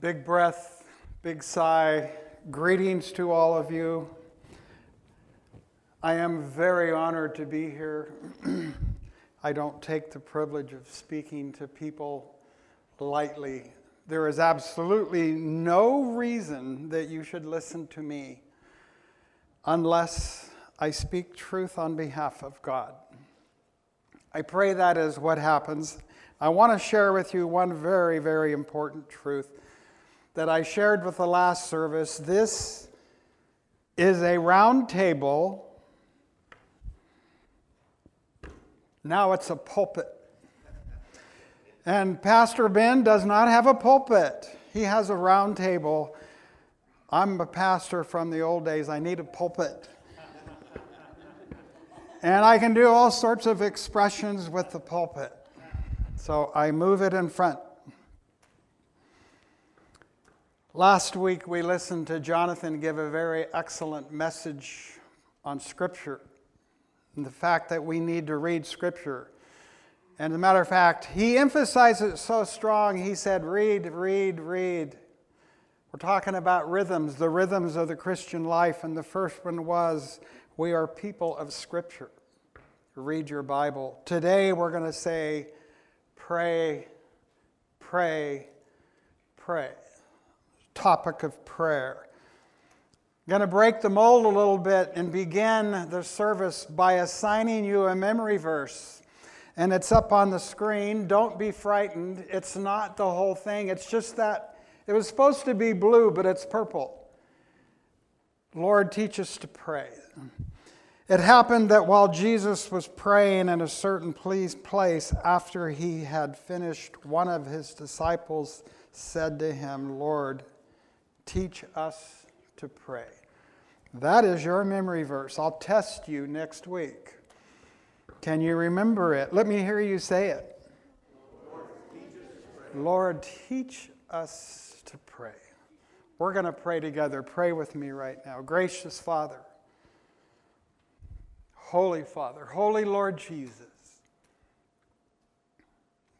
Big breath, big sigh. Greetings to all of you. I am very honored to be here. I don't take the privilege of speaking to people lightly. There is absolutely no reason that you should listen to me unless I speak truth on behalf of God. I pray that is what happens. I want to share with you one very, very important truth that I shared with the last service. This is a round table. Now it's a pulpit. And Pastor Ben does not have a pulpit, he has a round table. I'm a pastor from the old days, I need a pulpit. and I can do all sorts of expressions with the pulpit. So I move it in front. Last week, we listened to Jonathan give a very excellent message on Scripture and the fact that we need to read Scripture. And as a matter of fact, he emphasized it so strong, he said, Read, read, read. We're talking about rhythms, the rhythms of the Christian life. And the first one was, We are people of Scripture. Read your Bible. Today, we're going to say, Pray, pray, pray topic of prayer. I'm going to break the mold a little bit and begin the service by assigning you a memory verse. And it's up on the screen. Don't be frightened. It's not the whole thing. It's just that it was supposed to be blue, but it's purple. Lord, teach us to pray. It happened that while Jesus was praying in a certain place, after he had finished, one of his disciples said to him, Lord, Teach us to pray. That is your memory verse. I'll test you next week. Can you remember it? Let me hear you say it. Lord, teach us to pray. We're going to pray together. Pray with me right now. Gracious Father, Holy Father, Holy Lord Jesus,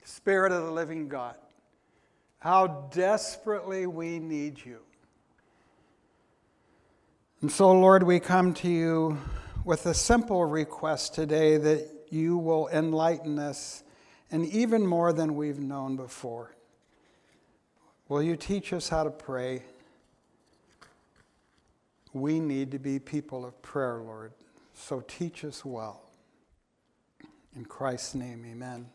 Spirit of the living God, how desperately we need you. And so, Lord, we come to you with a simple request today that you will enlighten us, and even more than we've known before. Will you teach us how to pray? We need to be people of prayer, Lord. So teach us well. In Christ's name, amen.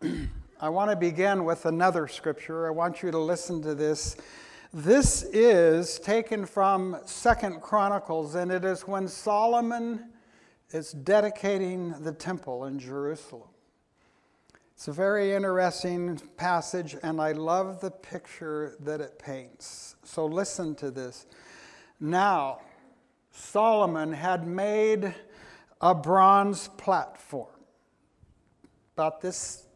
I want to begin with another scripture. I want you to listen to this. This is taken from Second Chronicles, and it is when Solomon is dedicating the temple in Jerusalem. It's a very interesting passage, and I love the picture that it paints. So listen to this. Now, Solomon had made a bronze platform, about this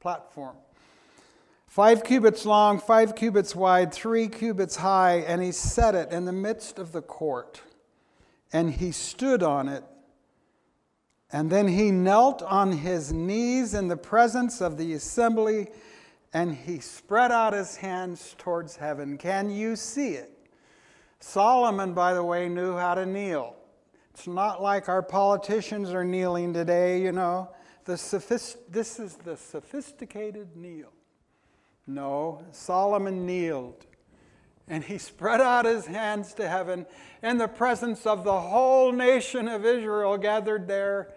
platform five cubits long, five cubits wide, three cubits high, and he set it in the midst of the court. And he stood on it. And then he knelt on his knees in the presence of the assembly and he spread out his hands towards heaven. Can you see it? Solomon, by the way, knew how to kneel. It's not like our politicians are kneeling today, you know. The sophist- this is the sophisticated kneel. No, Solomon kneeled and he spread out his hands to heaven in the presence of the whole nation of Israel gathered there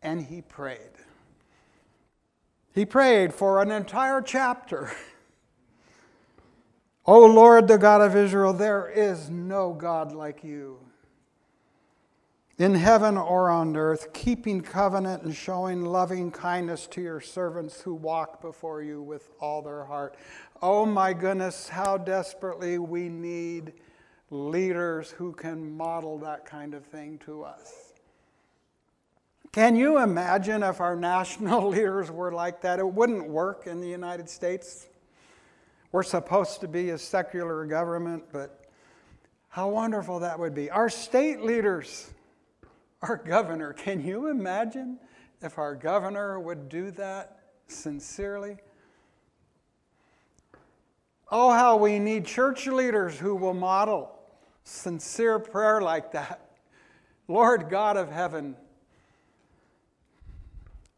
and he prayed. He prayed for an entire chapter. O Lord, the God of Israel, there is no God like you in heaven or on earth, keeping covenant and showing loving kindness to your servants who walk before you with all their heart. Oh my goodness, how desperately we need leaders who can model that kind of thing to us. Can you imagine if our national leaders were like that? It wouldn't work in the United States. We're supposed to be a secular government, but how wonderful that would be. Our state leaders our governor, can you imagine if our governor would do that sincerely? Oh, how we need church leaders who will model sincere prayer like that. Lord God of heaven,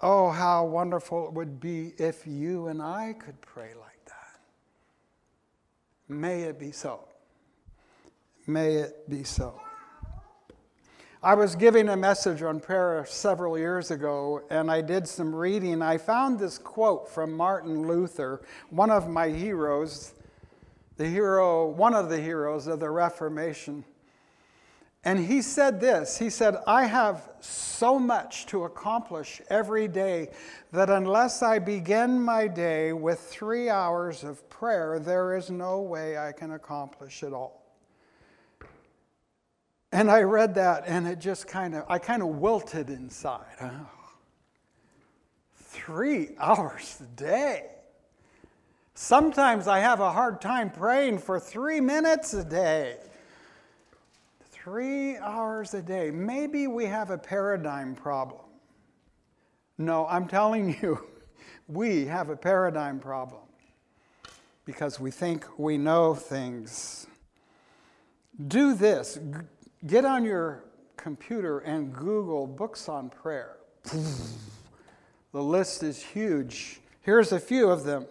oh, how wonderful it would be if you and I could pray like that. May it be so. May it be so. I was giving a message on prayer several years ago, and I did some reading. I found this quote from Martin Luther, one of my heroes, the hero, one of the heroes of the Reformation. And he said this He said, I have so much to accomplish every day that unless I begin my day with three hours of prayer, there is no way I can accomplish it all. And I read that and it just kind of, I kind of wilted inside. Three hours a day. Sometimes I have a hard time praying for three minutes a day. Three hours a day. Maybe we have a paradigm problem. No, I'm telling you, we have a paradigm problem because we think we know things. Do this Get on your computer and Google books on prayer. the list is huge. Here's a few of them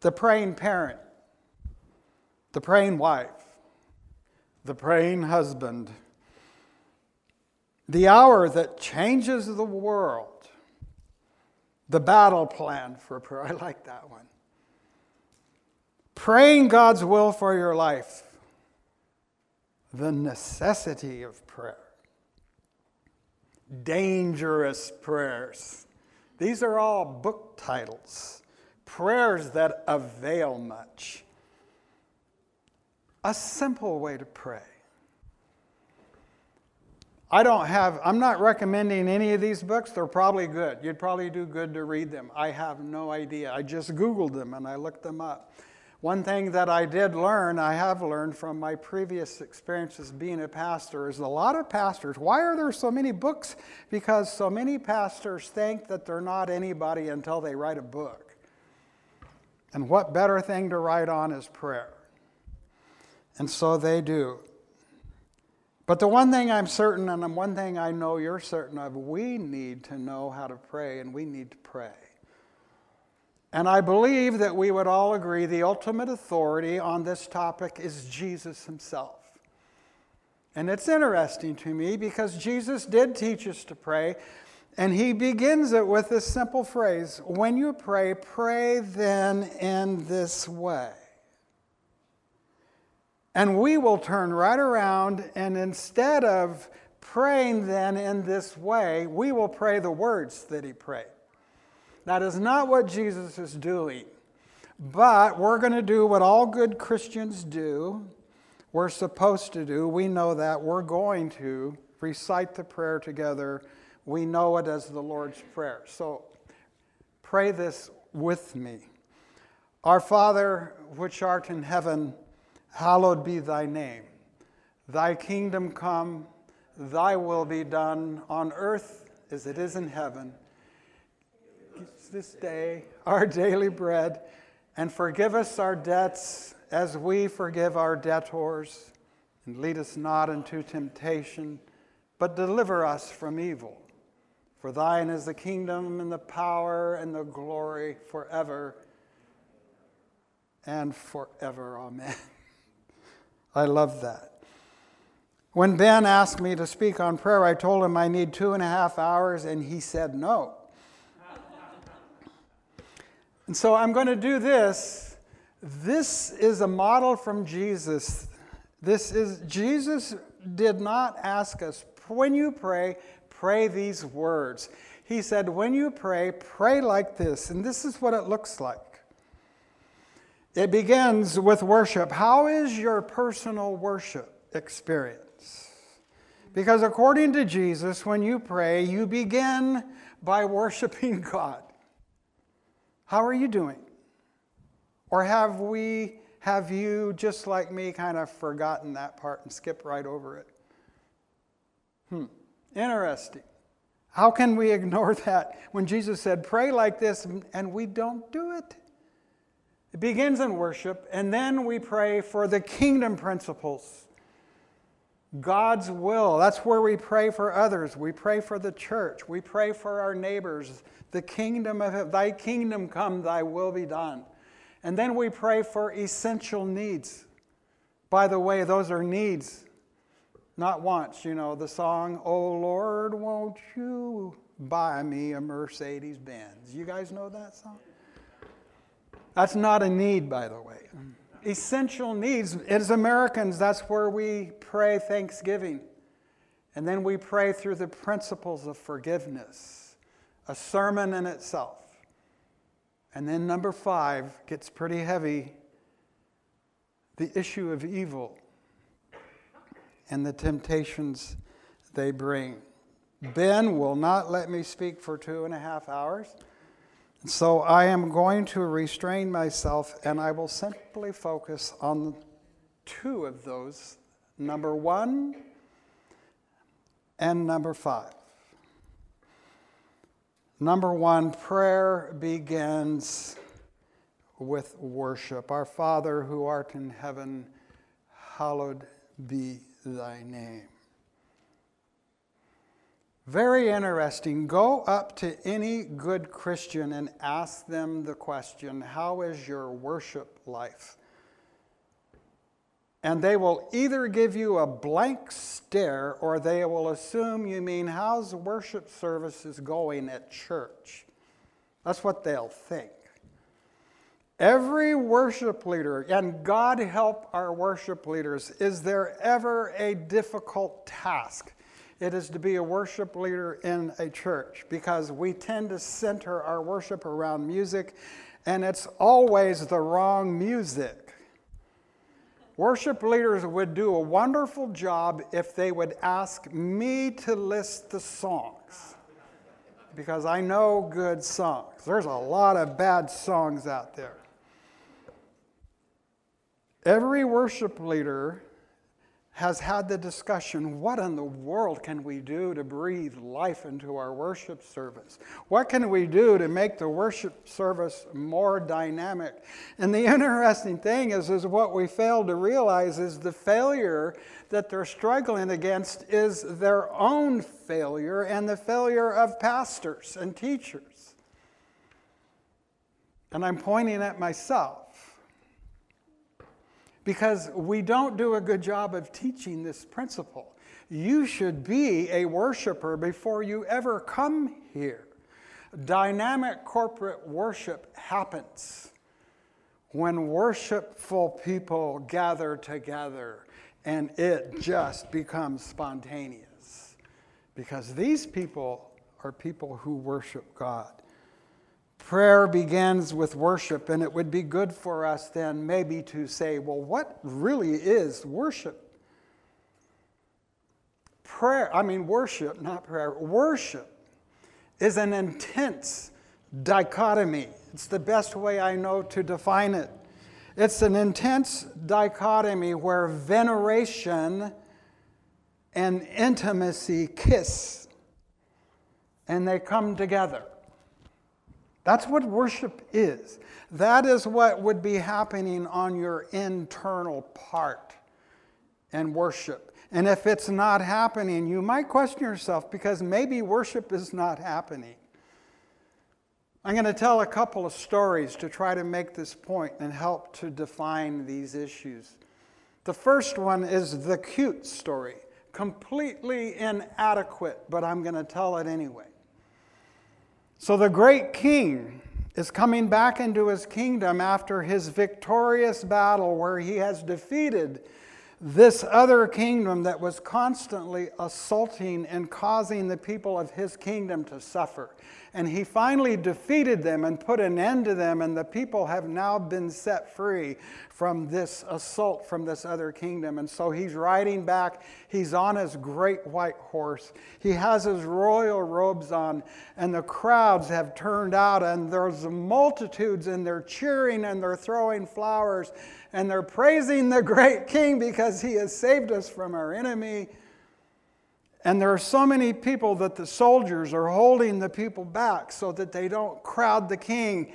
The Praying Parent, The Praying Wife, The Praying Husband, The Hour That Changes the World, The Battle Plan for Prayer. I like that one. Praying God's will for your life the necessity of prayer. Dangerous prayers. These are all book titles, prayers that avail much. A simple way to pray. I don't have, I'm not recommending any of these books. They're probably good. You'd probably do good to read them. I have no idea. I just Googled them and I looked them up. One thing that I did learn, I have learned from my previous experiences being a pastor, is a lot of pastors. Why are there so many books? Because so many pastors think that they're not anybody until they write a book. And what better thing to write on is prayer? And so they do. But the one thing I'm certain, and the one thing I know you're certain of, we need to know how to pray, and we need to pray. And I believe that we would all agree the ultimate authority on this topic is Jesus himself. And it's interesting to me because Jesus did teach us to pray, and he begins it with this simple phrase When you pray, pray then in this way. And we will turn right around, and instead of praying then in this way, we will pray the words that he prayed. That is not what Jesus is doing. But we're going to do what all good Christians do. We're supposed to do. We know that. We're going to recite the prayer together. We know it as the Lord's Prayer. So pray this with me. Our Father, which art in heaven, hallowed be thy name. Thy kingdom come, thy will be done on earth as it is in heaven this day our daily bread, and forgive us our debts as we forgive our debtors. And lead us not into temptation, but deliver us from evil. For thine is the kingdom and the power and the glory forever and forever. Amen. I love that. When Ben asked me to speak on prayer, I told him I need two and a half hours, and he said no. And so I'm going to do this. This is a model from Jesus. This is Jesus did not ask us when you pray, pray these words. He said, when you pray, pray like this. And this is what it looks like. It begins with worship. How is your personal worship experience? Because according to Jesus, when you pray, you begin by worshiping God. How are you doing? Or have we, have you, just like me, kind of forgotten that part and skipped right over it? Hmm, interesting. How can we ignore that when Jesus said, pray like this, and we don't do it? It begins in worship, and then we pray for the kingdom principles. God's will. That's where we pray for others. We pray for the church. We pray for our neighbors. The kingdom of thy kingdom come, thy will be done. And then we pray for essential needs. By the way, those are needs, not wants. You know, the song, Oh Lord, won't you buy me a Mercedes Benz? You guys know that song? That's not a need, by the way. Essential needs. As Americans, that's where we pray thanksgiving. And then we pray through the principles of forgiveness, a sermon in itself. And then number five gets pretty heavy the issue of evil and the temptations they bring. Ben will not let me speak for two and a half hours. So I am going to restrain myself and I will simply focus on two of those number one and number five. Number one, prayer begins with worship. Our Father who art in heaven, hallowed be thy name. Very interesting. Go up to any good Christian and ask them the question How is your worship life? And they will either give you a blank stare or they will assume you mean, How's worship services going at church? That's what they'll think. Every worship leader, and God help our worship leaders, is there ever a difficult task? It is to be a worship leader in a church because we tend to center our worship around music, and it's always the wrong music. Worship leaders would do a wonderful job if they would ask me to list the songs because I know good songs. There's a lot of bad songs out there. Every worship leader has had the discussion what in the world can we do to breathe life into our worship service? What can we do to make the worship service more dynamic? And the interesting thing is, is what we fail to realize is the failure that they're struggling against is their own failure and the failure of pastors and teachers. And I'm pointing at myself because we don't do a good job of teaching this principle. You should be a worshiper before you ever come here. Dynamic corporate worship happens when worshipful people gather together and it just becomes spontaneous. Because these people are people who worship God. Prayer begins with worship, and it would be good for us then maybe to say, well, what really is worship? Prayer, I mean, worship, not prayer, worship is an intense dichotomy. It's the best way I know to define it. It's an intense dichotomy where veneration and intimacy kiss and they come together. That's what worship is. That is what would be happening on your internal part and worship. And if it's not happening, you might question yourself because maybe worship is not happening. I'm going to tell a couple of stories to try to make this point and help to define these issues. The first one is the cute story, completely inadequate, but I'm going to tell it anyway. So the great king is coming back into his kingdom after his victorious battle where he has defeated this other kingdom that was constantly assaulting and causing the people of his kingdom to suffer. And he finally defeated them and put an end to them, and the people have now been set free from this assault from this other kingdom. And so he's riding back. He's on his great white horse. He has his royal robes on, and the crowds have turned out, and there's multitudes, and they're cheering and they're throwing flowers, and they're praising the great king because he has saved us from our enemy. And there are so many people that the soldiers are holding the people back so that they don't crowd the king.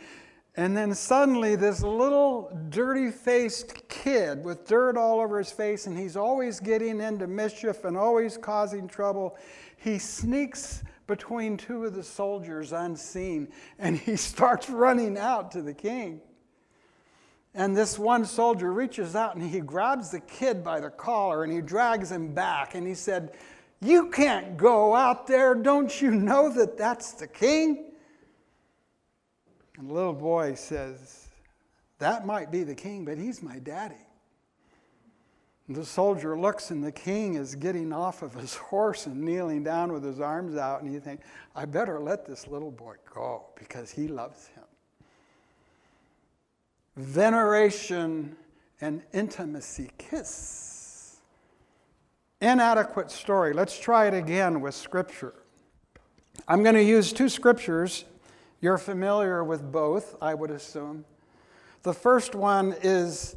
And then suddenly, this little dirty faced kid with dirt all over his face, and he's always getting into mischief and always causing trouble, he sneaks between two of the soldiers unseen and he starts running out to the king. And this one soldier reaches out and he grabs the kid by the collar and he drags him back and he said, You can't go out there. Don't you know that that's the king? And the little boy says, That might be the king, but he's my daddy. And the soldier looks, and the king is getting off of his horse and kneeling down with his arms out. And you think, I better let this little boy go because he loves him. Veneration and intimacy kiss. Inadequate story. Let's try it again with scripture. I'm going to use two scriptures you're familiar with both, I would assume. The first one is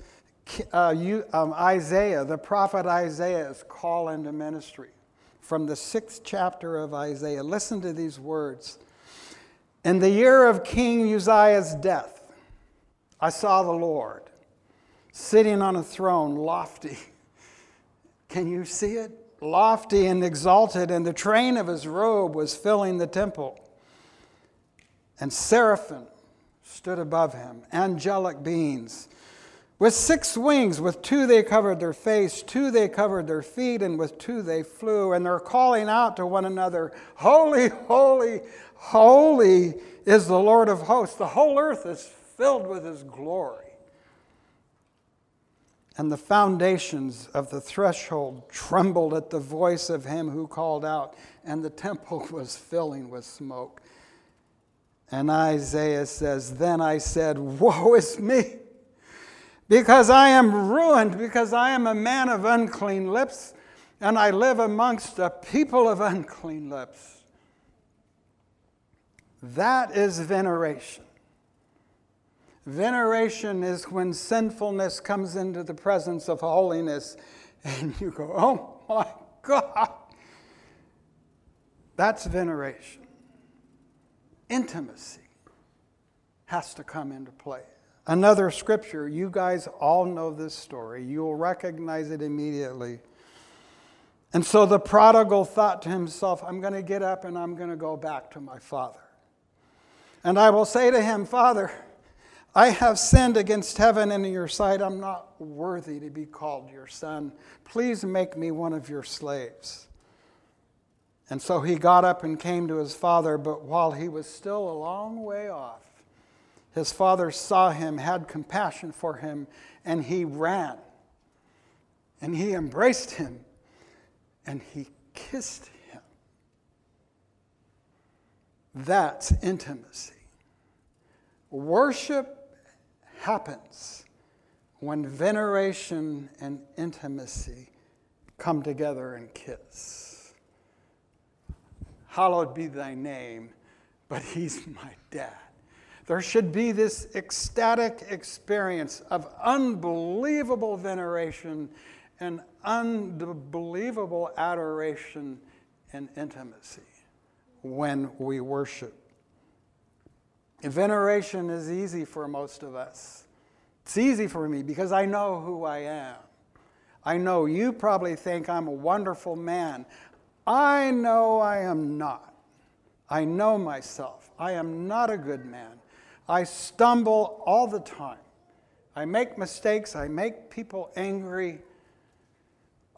uh, you, um, Isaiah, the prophet Isaiah's call into ministry from the sixth chapter of Isaiah. Listen to these words. In the year of King Uzziah's death, I saw the Lord sitting on a throne, lofty. Can you see it? Lofty and exalted, and the train of his robe was filling the temple and seraphim stood above him, angelic beings. With six wings, with two they covered their face, two they covered their feet, and with two they flew. And they're calling out to one another, Holy, holy, holy is the Lord of hosts. The whole earth is filled with his glory. And the foundations of the threshold trembled at the voice of him who called out, and the temple was filling with smoke. And Isaiah says, Then I said, Woe is me, because I am ruined, because I am a man of unclean lips, and I live amongst a people of unclean lips. That is veneration. Veneration is when sinfulness comes into the presence of holiness, and you go, Oh my God. That's veneration intimacy has to come into play. Another scripture, you guys all know this story. You'll recognize it immediately. And so the prodigal thought to himself, I'm going to get up and I'm going to go back to my father. And I will say to him, Father, I have sinned against heaven and in your sight. I'm not worthy to be called your son. Please make me one of your slaves. And so he got up and came to his father, but while he was still a long way off, his father saw him, had compassion for him, and he ran. And he embraced him and he kissed him. That's intimacy. Worship happens when veneration and intimacy come together and kiss hallowed be thy name, but he's my dad. There should be this ecstatic experience of unbelievable veneration and unbelievable adoration and intimacy when we worship. Veneration is easy for most of us. It's easy for me because I know who I am. I know you probably think I'm a wonderful man. I know I am not. I know myself. I am not a good man. I stumble all the time. I make mistakes. I make people angry.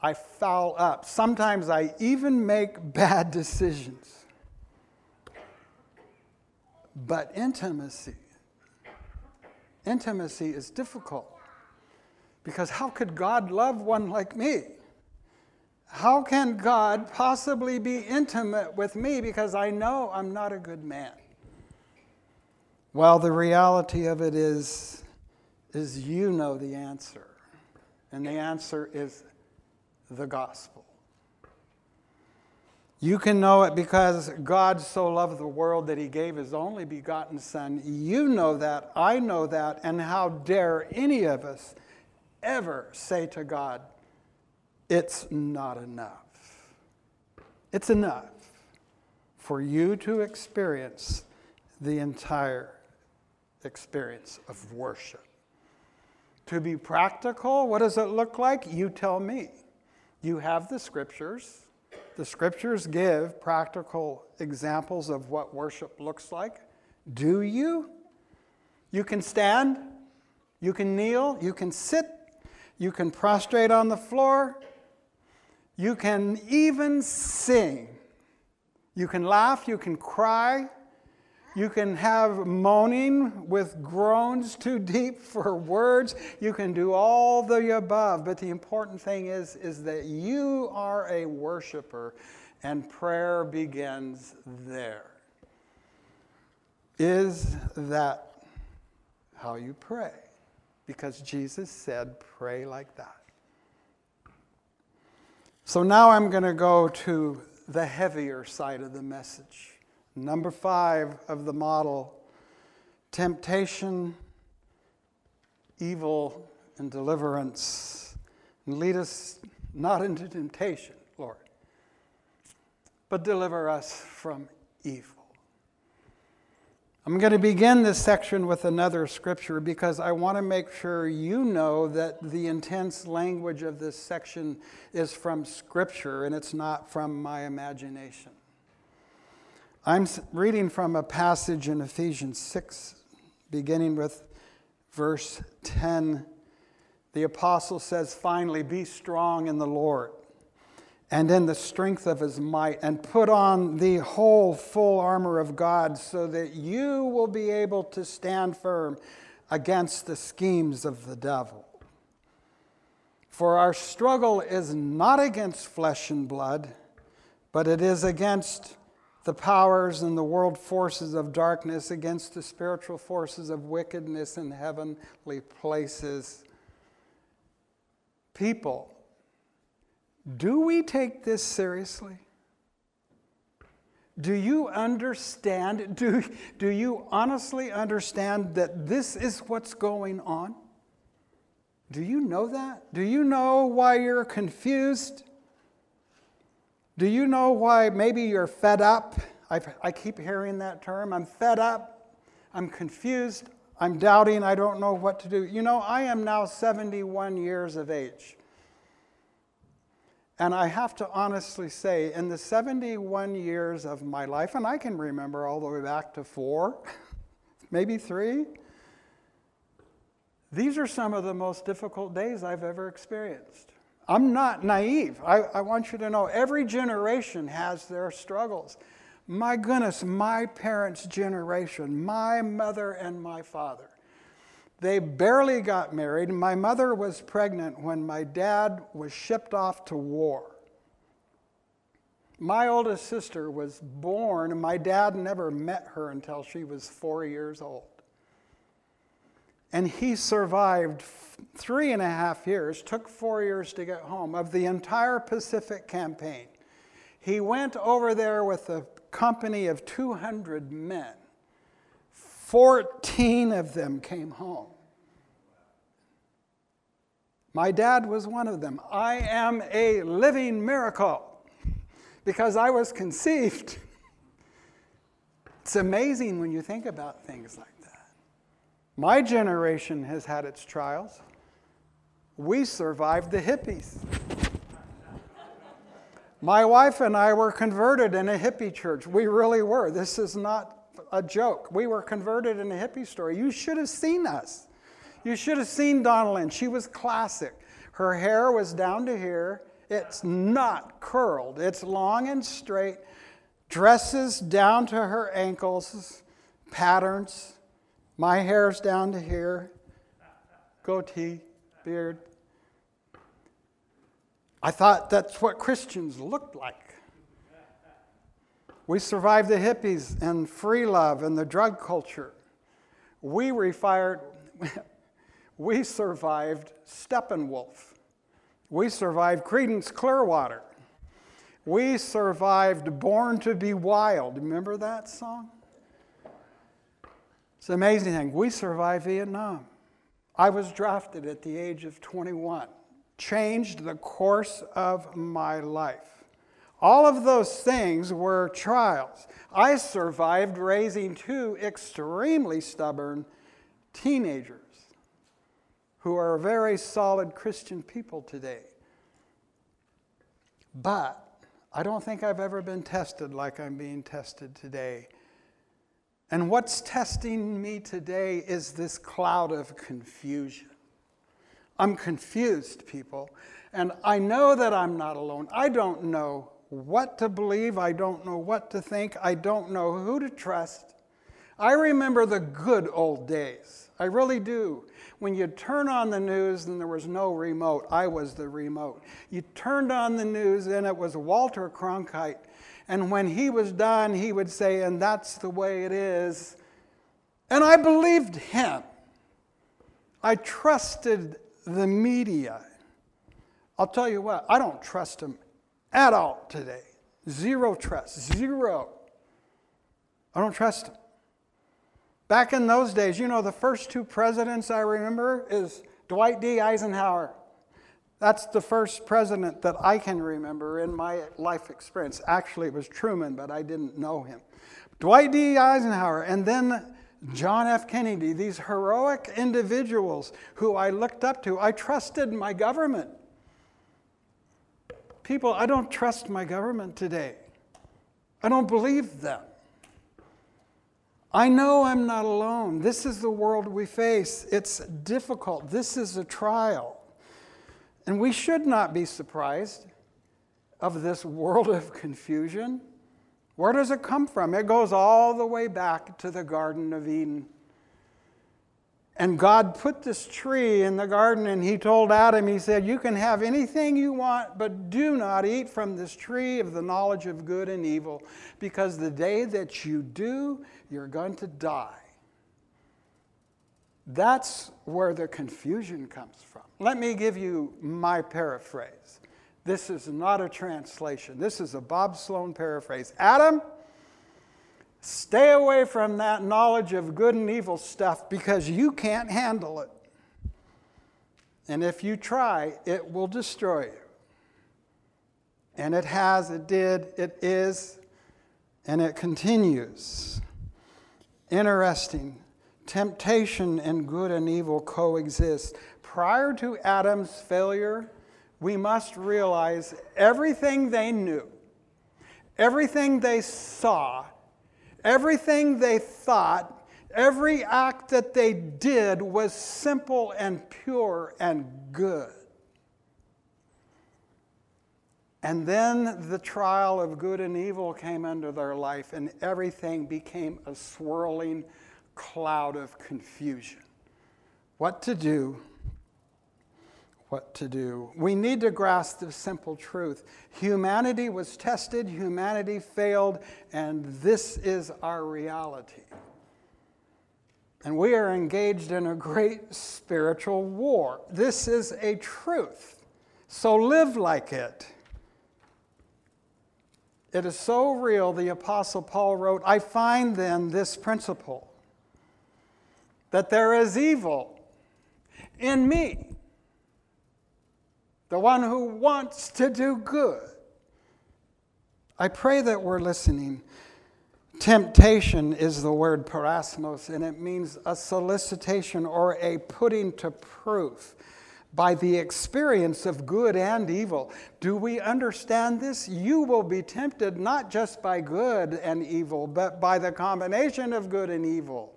I foul up. Sometimes I even make bad decisions. But intimacy, intimacy is difficult. Because how could God love one like me? How can God possibly be intimate with me because I know I'm not a good man? Well, the reality of it is, is you know the answer. And the answer is the gospel. You can know it because God so loved the world that he gave his only begotten Son. You know that. I know that. And how dare any of us ever say to God, it's not enough. It's enough for you to experience the entire experience of worship. To be practical, what does it look like? You tell me. You have the scriptures. The scriptures give practical examples of what worship looks like. Do you? You can stand, you can kneel, you can sit, you can prostrate on the floor, you can even sing. You can laugh, you can cry, you can have moaning with groans too deep for words. You can do all the above. But the important thing is, is that you are a worshiper, and prayer begins there. Is that how you pray? Because Jesus said, pray like that. So now I'm going to go to the heavier side of the message. Number five of the model temptation, evil, and deliverance. And lead us not into temptation, Lord, but deliver us from evil. I'm going to begin this section with another scripture because I want to make sure you know that the intense language of this section is from scripture and it's not from my imagination. I'm reading from a passage in Ephesians 6, beginning with verse 10. The apostle says, Finally, be strong in the Lord and in the strength of his might, and put on the whole full armor of God, so that you will be able to stand firm against the schemes of the devil. For our struggle is not against flesh and blood, but it is against the powers and the world forces of darkness against the spiritual forces of wickedness in heavenly places. People, do we take this seriously? Do you understand? Do, do you honestly understand that this is what's going on? Do you know that? Do you know why you're confused? Do you know why maybe you're fed up? i I keep hearing that term. I'm fed up. I'm confused. I'm doubting. I don't know what to do. You know, I am now 71 years of age. And I have to honestly say, in the 71 years of my life, and I can remember all the way back to four, maybe three, these are some of the most difficult days I've ever experienced. I'm not naive. I, I want you to know every generation has their struggles. My goodness, my parents' generation, my mother and my father, they barely got married. My mother was pregnant when my dad was shipped off to war. My oldest sister was born, my dad never met her until she was four years old. And he survived three and a half years, took four years to get home, of the entire Pacific campaign. He went over there with a company of 200 men. 14 of them came home. My dad was one of them. I am a living miracle because I was conceived. It's amazing when you think about things like that. My generation has had its trials we survived the hippies. My wife and I were converted in a hippie church. We really were. This is not a joke. We were converted in a hippie story. You should have seen us. You should have seen Donalyn. She was classic. Her hair was down to here. It's not curled, it's long and straight. Dresses down to her ankles, patterns. My hair's down to here. Goatee, beard. I thought that's what Christians looked like. We survived the hippies and free love and the drug culture. We refired, we survived Steppenwolf. We survived Creedence Clearwater. We survived Born to Be Wild. Remember that song? It's an amazing thing. We survived Vietnam. I was drafted at the age of 21 changed the course of my life. All of those things were trials. I survived raising two extremely stubborn teenagers who are very solid Christian people today. But I don't think I've ever been tested like I'm being tested today. And what's testing me today is this cloud of confusion. I'm confused, people, and I know that I'm not alone. I don't know what to believe, I don't know what to think, I don't know who to trust. I remember the good old days. I really do. When you turn on the news and there was no remote, I was the remote. You turned on the news and it was Walter Cronkite. And when he was done, he would say, and that's the way it is. And I believed him. I trusted the media. I'll tell you what, I don't trust them at all today. Zero trust, zero. I don't trust them. Back in those days, you know, the first two presidents I remember is Dwight D. Eisenhower. That's the first president that I can remember in my life experience. Actually, it was Truman, but I didn't know him. Dwight D. Eisenhower, and then John F. Kennedy, these heroic individuals who I looked up to. I trusted my government. People, I don't trust my government today. I don't believe them. I know I'm not alone. This is the world we face. It's difficult. This is a trial. And we should not be surprised of this world of confusion. Where does it come from? It goes all the way back to the Garden of Eden. And God put this tree in the garden, and He told Adam, He said, You can have anything you want, but do not eat from this tree of the knowledge of good and evil, because the day that you do, you're going to die. That's where the confusion comes from. Let me give you my paraphrase. This is not a translation, this is a Bob Sloan paraphrase. Adam, Stay away from that knowledge of good and evil stuff because you can't handle it. And if you try, it will destroy you. And it has, it did, it is, and it continues. Interesting. Temptation and good and evil coexist. Prior to Adam's failure, we must realize everything they knew, everything they saw, Everything they thought, every act that they did was simple and pure and good. And then the trial of good and evil came into their life, and everything became a swirling cloud of confusion. What to do? What to do? We need to grasp the simple truth. Humanity was tested, humanity failed, and this is our reality. And we are engaged in a great spiritual war. This is a truth. So live like it. It is so real, the Apostle Paul wrote, I find then this principle that there is evil in me, the one who wants to do good. I pray that we're listening. Temptation is the word peirasmos, and it means a solicitation or a putting to proof by the experience of good and evil. Do we understand this? You will be tempted not just by good and evil, but by the combination of good and evil.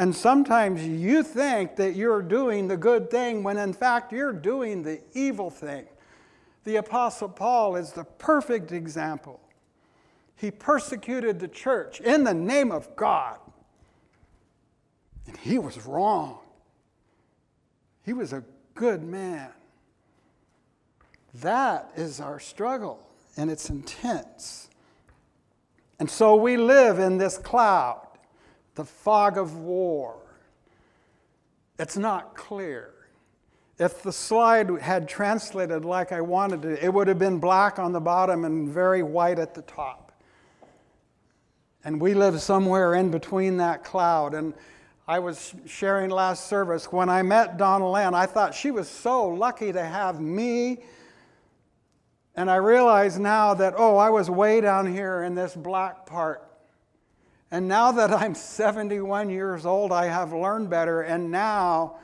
And sometimes you think that you're doing the good thing when in fact you're doing the evil thing. The Apostle Paul is the perfect example. He persecuted the church in the name of God. And he was wrong. He was a good man. That is our struggle, and it's intense. And so we live in this cloud, the fog of war. It's not clear. If the slide had translated like I wanted it, it would have been black on the bottom and very white at the top. And we live somewhere in between that cloud. And I was sharing last service when I met Donna Ann, I thought she was so lucky to have me. And I realize now that, oh, I was way down here in this black part. And now that I'm 71 years old, I have learned better. And now,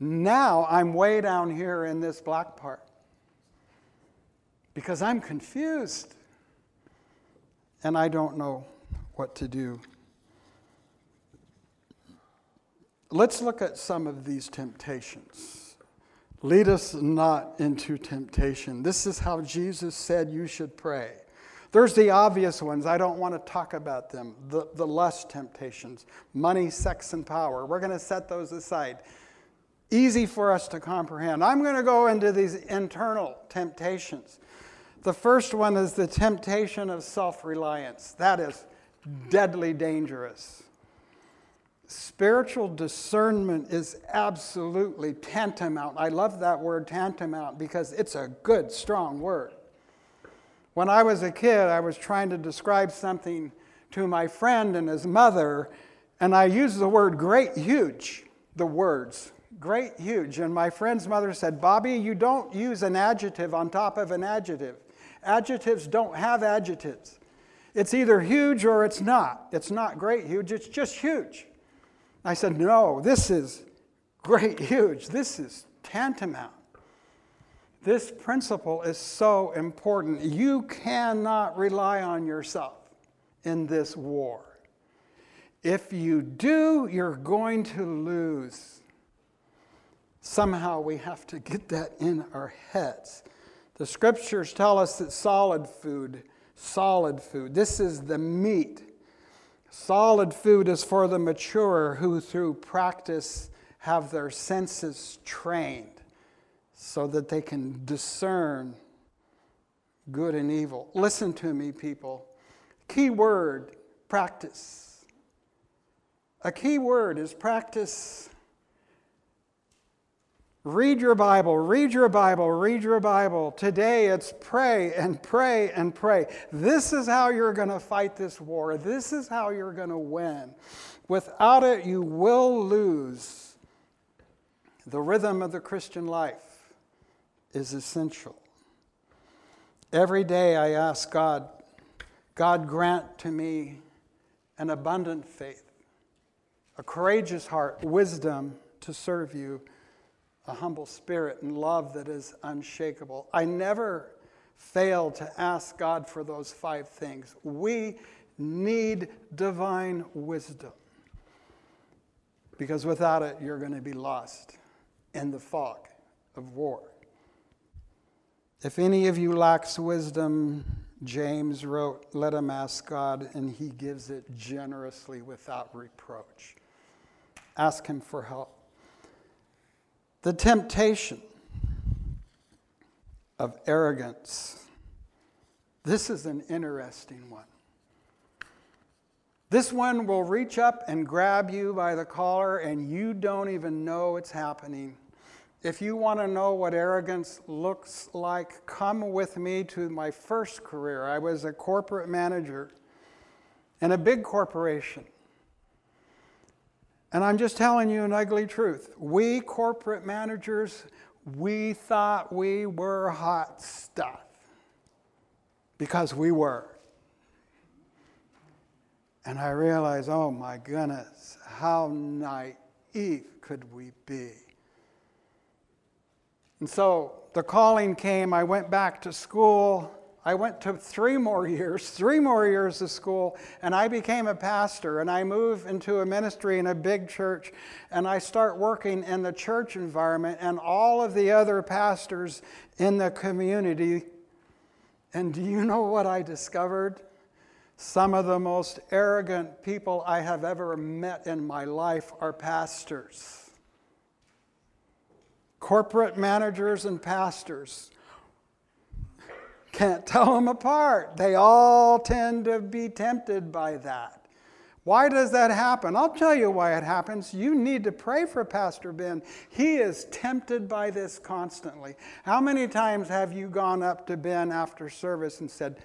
now I'm way down here in this black part because I'm confused and I don't know what to do. Let's look at some of these temptations. Lead us not into temptation. This is how Jesus said you should pray. There's the obvious ones. I don't want to talk about them. The, the lust temptations, money, sex, and power. We're going to set those aside. Easy for us to comprehend. I'm going to go into these internal temptations. The first one is the temptation of self reliance. That is deadly dangerous. Spiritual discernment is absolutely tantamount. I love that word tantamount because it's a good, strong word. When I was a kid, I was trying to describe something to my friend and his mother, and I used the word great, huge, the words great, huge. And my friend's mother said, Bobby, you don't use an adjective on top of an adjective. Adjectives don't have adjectives. It's either huge or it's not. It's not great, huge, it's just huge. I said, No, this is great, huge. This is tantamount. This principle is so important. You cannot rely on yourself in this war. If you do, you're going to lose. Somehow we have to get that in our heads. The scriptures tell us that solid food, solid food, this is the meat. Solid food is for the mature who, through practice, have their senses trained so that they can discern good and evil. Listen to me, people. Key word practice. A key word is practice. Read your Bible, read your Bible, read your Bible. Today it's pray and pray and pray. This is how you're going to fight this war. This is how you're going to win. Without it, you will lose the rhythm of the Christian life is essential. Every day I ask God, God grant to me an abundant faith, a courageous heart, wisdom to serve you, a humble spirit, and love that is unshakable. I never fail to ask God for those five things. We need divine wisdom because without it, you're going to be lost in the fog of war. If any of you lacks wisdom, James wrote, let him ask God, and he gives it generously without reproach. Ask him for help. The temptation of arrogance. This is an interesting one. This one will reach up and grab you by the collar, and you don't even know it's happening. If you want to know what arrogance looks like, come with me to my first career. I was a corporate manager in a big corporation. And I'm just telling you an ugly truth. We corporate managers, we thought we were hot stuff because we were. And I realized, oh my goodness, how naive could we be? And so the calling came. I went back to school. I went to three more years, three more years of school, and I became a pastor. And I moved into a ministry in a big church, and I start working in the church environment and all of the other pastors in the community. And do you know what I discovered? Some of the most arrogant people I have ever met in my life are pastors corporate managers and pastors. Can't tell them apart. They all tend to be tempted by that. Why does that happen? I'll tell you why it happens. You need to pray for Pastor Ben. He is tempted by this constantly. How many times have you gone up to Ben after service and said,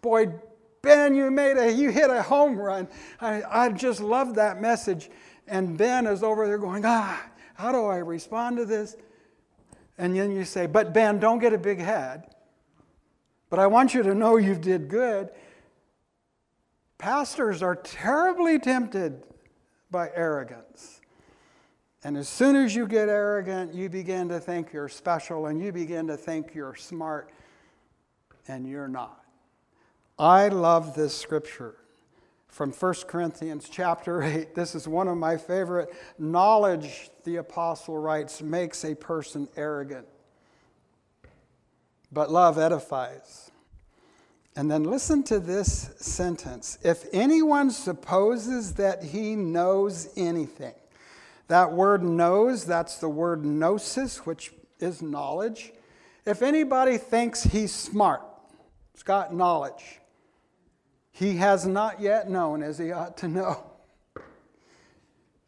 Boy, Ben, you made a you hit a home run. I, I just love that message. And Ben is over there going, Ah, how do I respond to this? And then you say, But Ben, don't get a big head. But I want you to know you did good. Pastors are terribly tempted by arrogance. And as soon as you get arrogant, you begin to think you're special and you begin to think you're smart, and you're not. I love this scripture from 1 Corinthians chapter 8. This is one of my favorite. Knowledge, the apostle writes, makes a person arrogant, but love edifies. And then listen to this sentence If anyone supposes that he knows anything, that word knows, that's the word gnosis, which is knowledge. If anybody thinks he's smart, he's got knowledge, he has not yet known as he ought to know.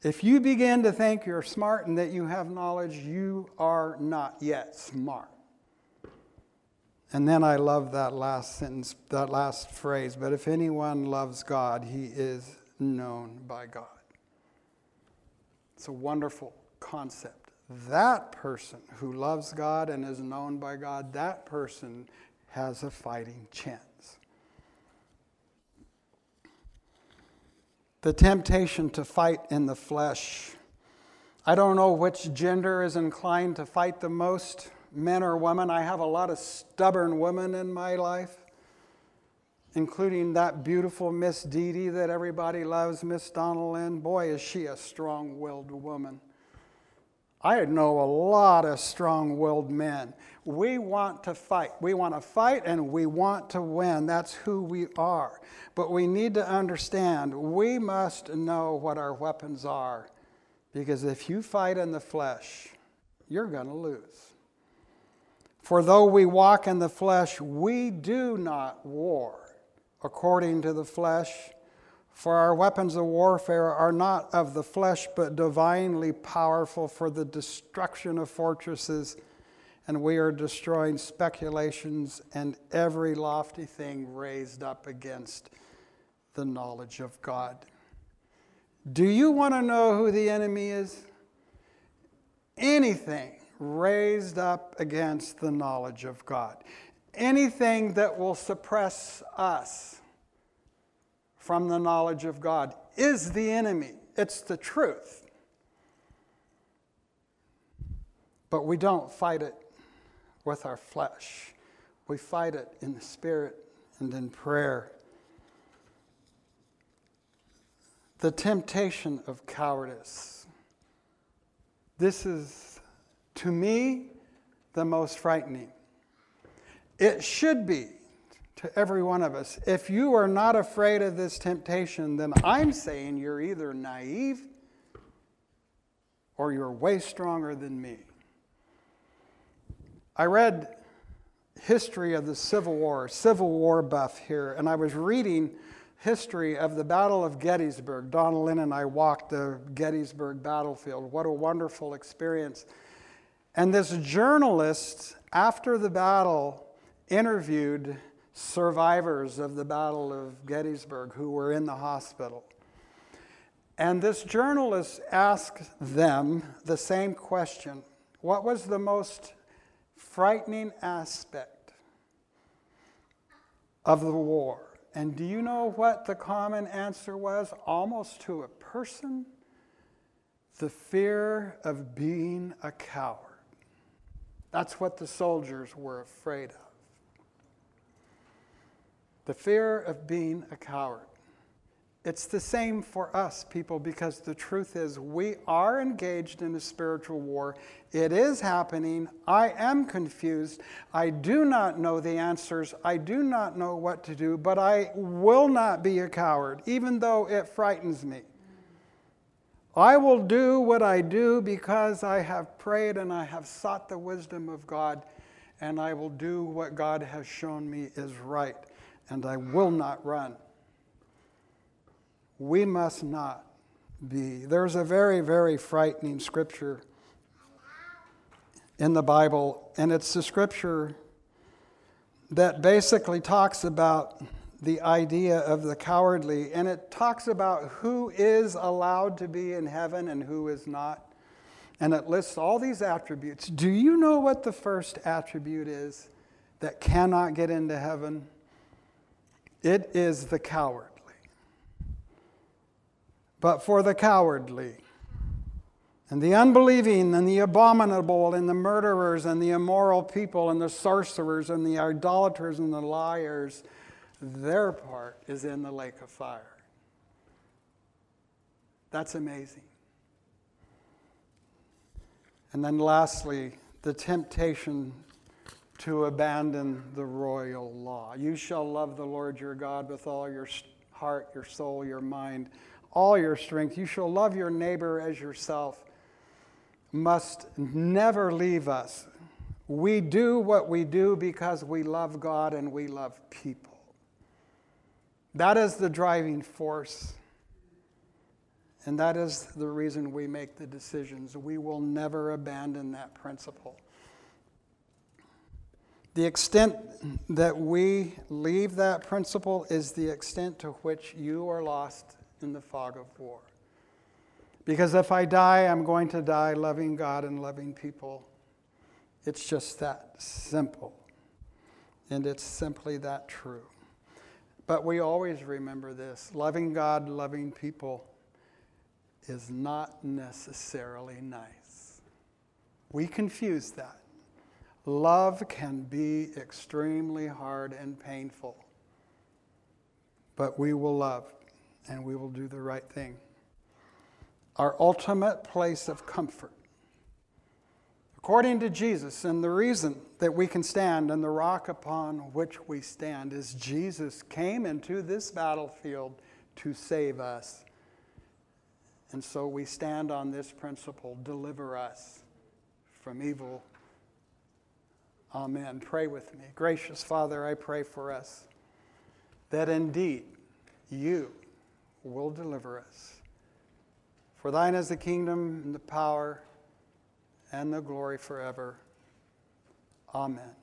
If you begin to think you're smart and that you have knowledge, you are not yet smart. And then I love that last sentence, that last phrase, but if anyone loves God, he is known by God. It's a wonderful concept. That person who loves God and is known by God, that person has a fighting chance. The temptation to fight in the flesh. I don't know which gender is inclined to fight the most, men or women. I have a lot of stubborn women in my life, including that beautiful Miss Dee Dee that everybody loves, Miss Donaldin. Boy, is she a strong willed woman. I know a lot of strong willed men. We want to fight. We want to fight and we want to win. That's who we are. But we need to understand we must know what our weapons are. Because if you fight in the flesh, you're going to lose. For though we walk in the flesh, we do not war according to the flesh. For our weapons of warfare are not of the flesh, but divinely powerful for the destruction of fortresses and we are destroying speculations and every lofty thing raised up against the knowledge of God. Do you want to know who the enemy is? Anything raised up against the knowledge of God. Anything that will suppress us from the knowledge of God is the enemy. It's the truth. But we don't fight it with our flesh. We fight it in the spirit and in prayer. The temptation of cowardice. This is, to me, the most frightening. It should be to every one of us. If you are not afraid of this temptation, then I'm saying you're either naive or you're way stronger than me. I read history of the Civil War, Civil War buff here, and I was reading history of the Battle of Gettysburg. Donald Lynn and I walked the Gettysburg battlefield. What a wonderful experience. And this journalist, after the battle, interviewed survivors of the Battle of Gettysburg who were in the hospital. And this journalist asked them the same question What was the most frightening aspect of the war. And do you know what the common answer was? Almost to a person the fear of being a coward. That's what the soldiers were afraid of. The fear of being a coward. It's the same for us, people, because the truth is we are engaged in a spiritual war. It is happening. I am confused. I do not know the answers. I do not know what to do, but I will not be a coward, even though it frightens me. I will do what I do because I have prayed and I have sought the wisdom of God, and I will do what God has shown me is right, and I will not run we must not be. There's a very, very frightening scripture in the Bible, and it's the scripture that basically talks about the idea of the cowardly, and it talks about who is allowed to be in heaven and who is not. And it lists all these attributes. Do you know what the first attribute is that cannot get into heaven? It is the cowardly. But for the cowardly, and the unbelieving, and the abominable, and the murderers, and the immoral people, and the sorcerers, and the idolaters, and the liars, their part is in the lake of fire. That's amazing. And then, lastly, the temptation to abandon the royal law. You shall love the Lord your God with all your heart, your soul, your mind, all your strength. You shall love your neighbor as yourself. Must never leave us. We do what we do because we love God and we love people. That is the driving force. And that is the reason we make the decisions. We will never abandon that principle. The extent that we leave that principle is the extent to which you are lost in the fog of war. Because if I die, I'm going to die loving God and loving people. It's just that simple. And it's simply that true. But we always remember this loving God, loving people is not necessarily nice. We confuse that. Love can be extremely hard and painful, but we will love and we will do the right thing. Our ultimate place of comfort, according to Jesus, and the reason that we can stand and the rock upon which we stand is Jesus came into this battlefield to save us. And so we stand on this principle deliver us from evil Amen. Pray with me. Gracious Father, I pray for us that indeed you will deliver us. For thine is the kingdom and the power and the glory forever. Amen.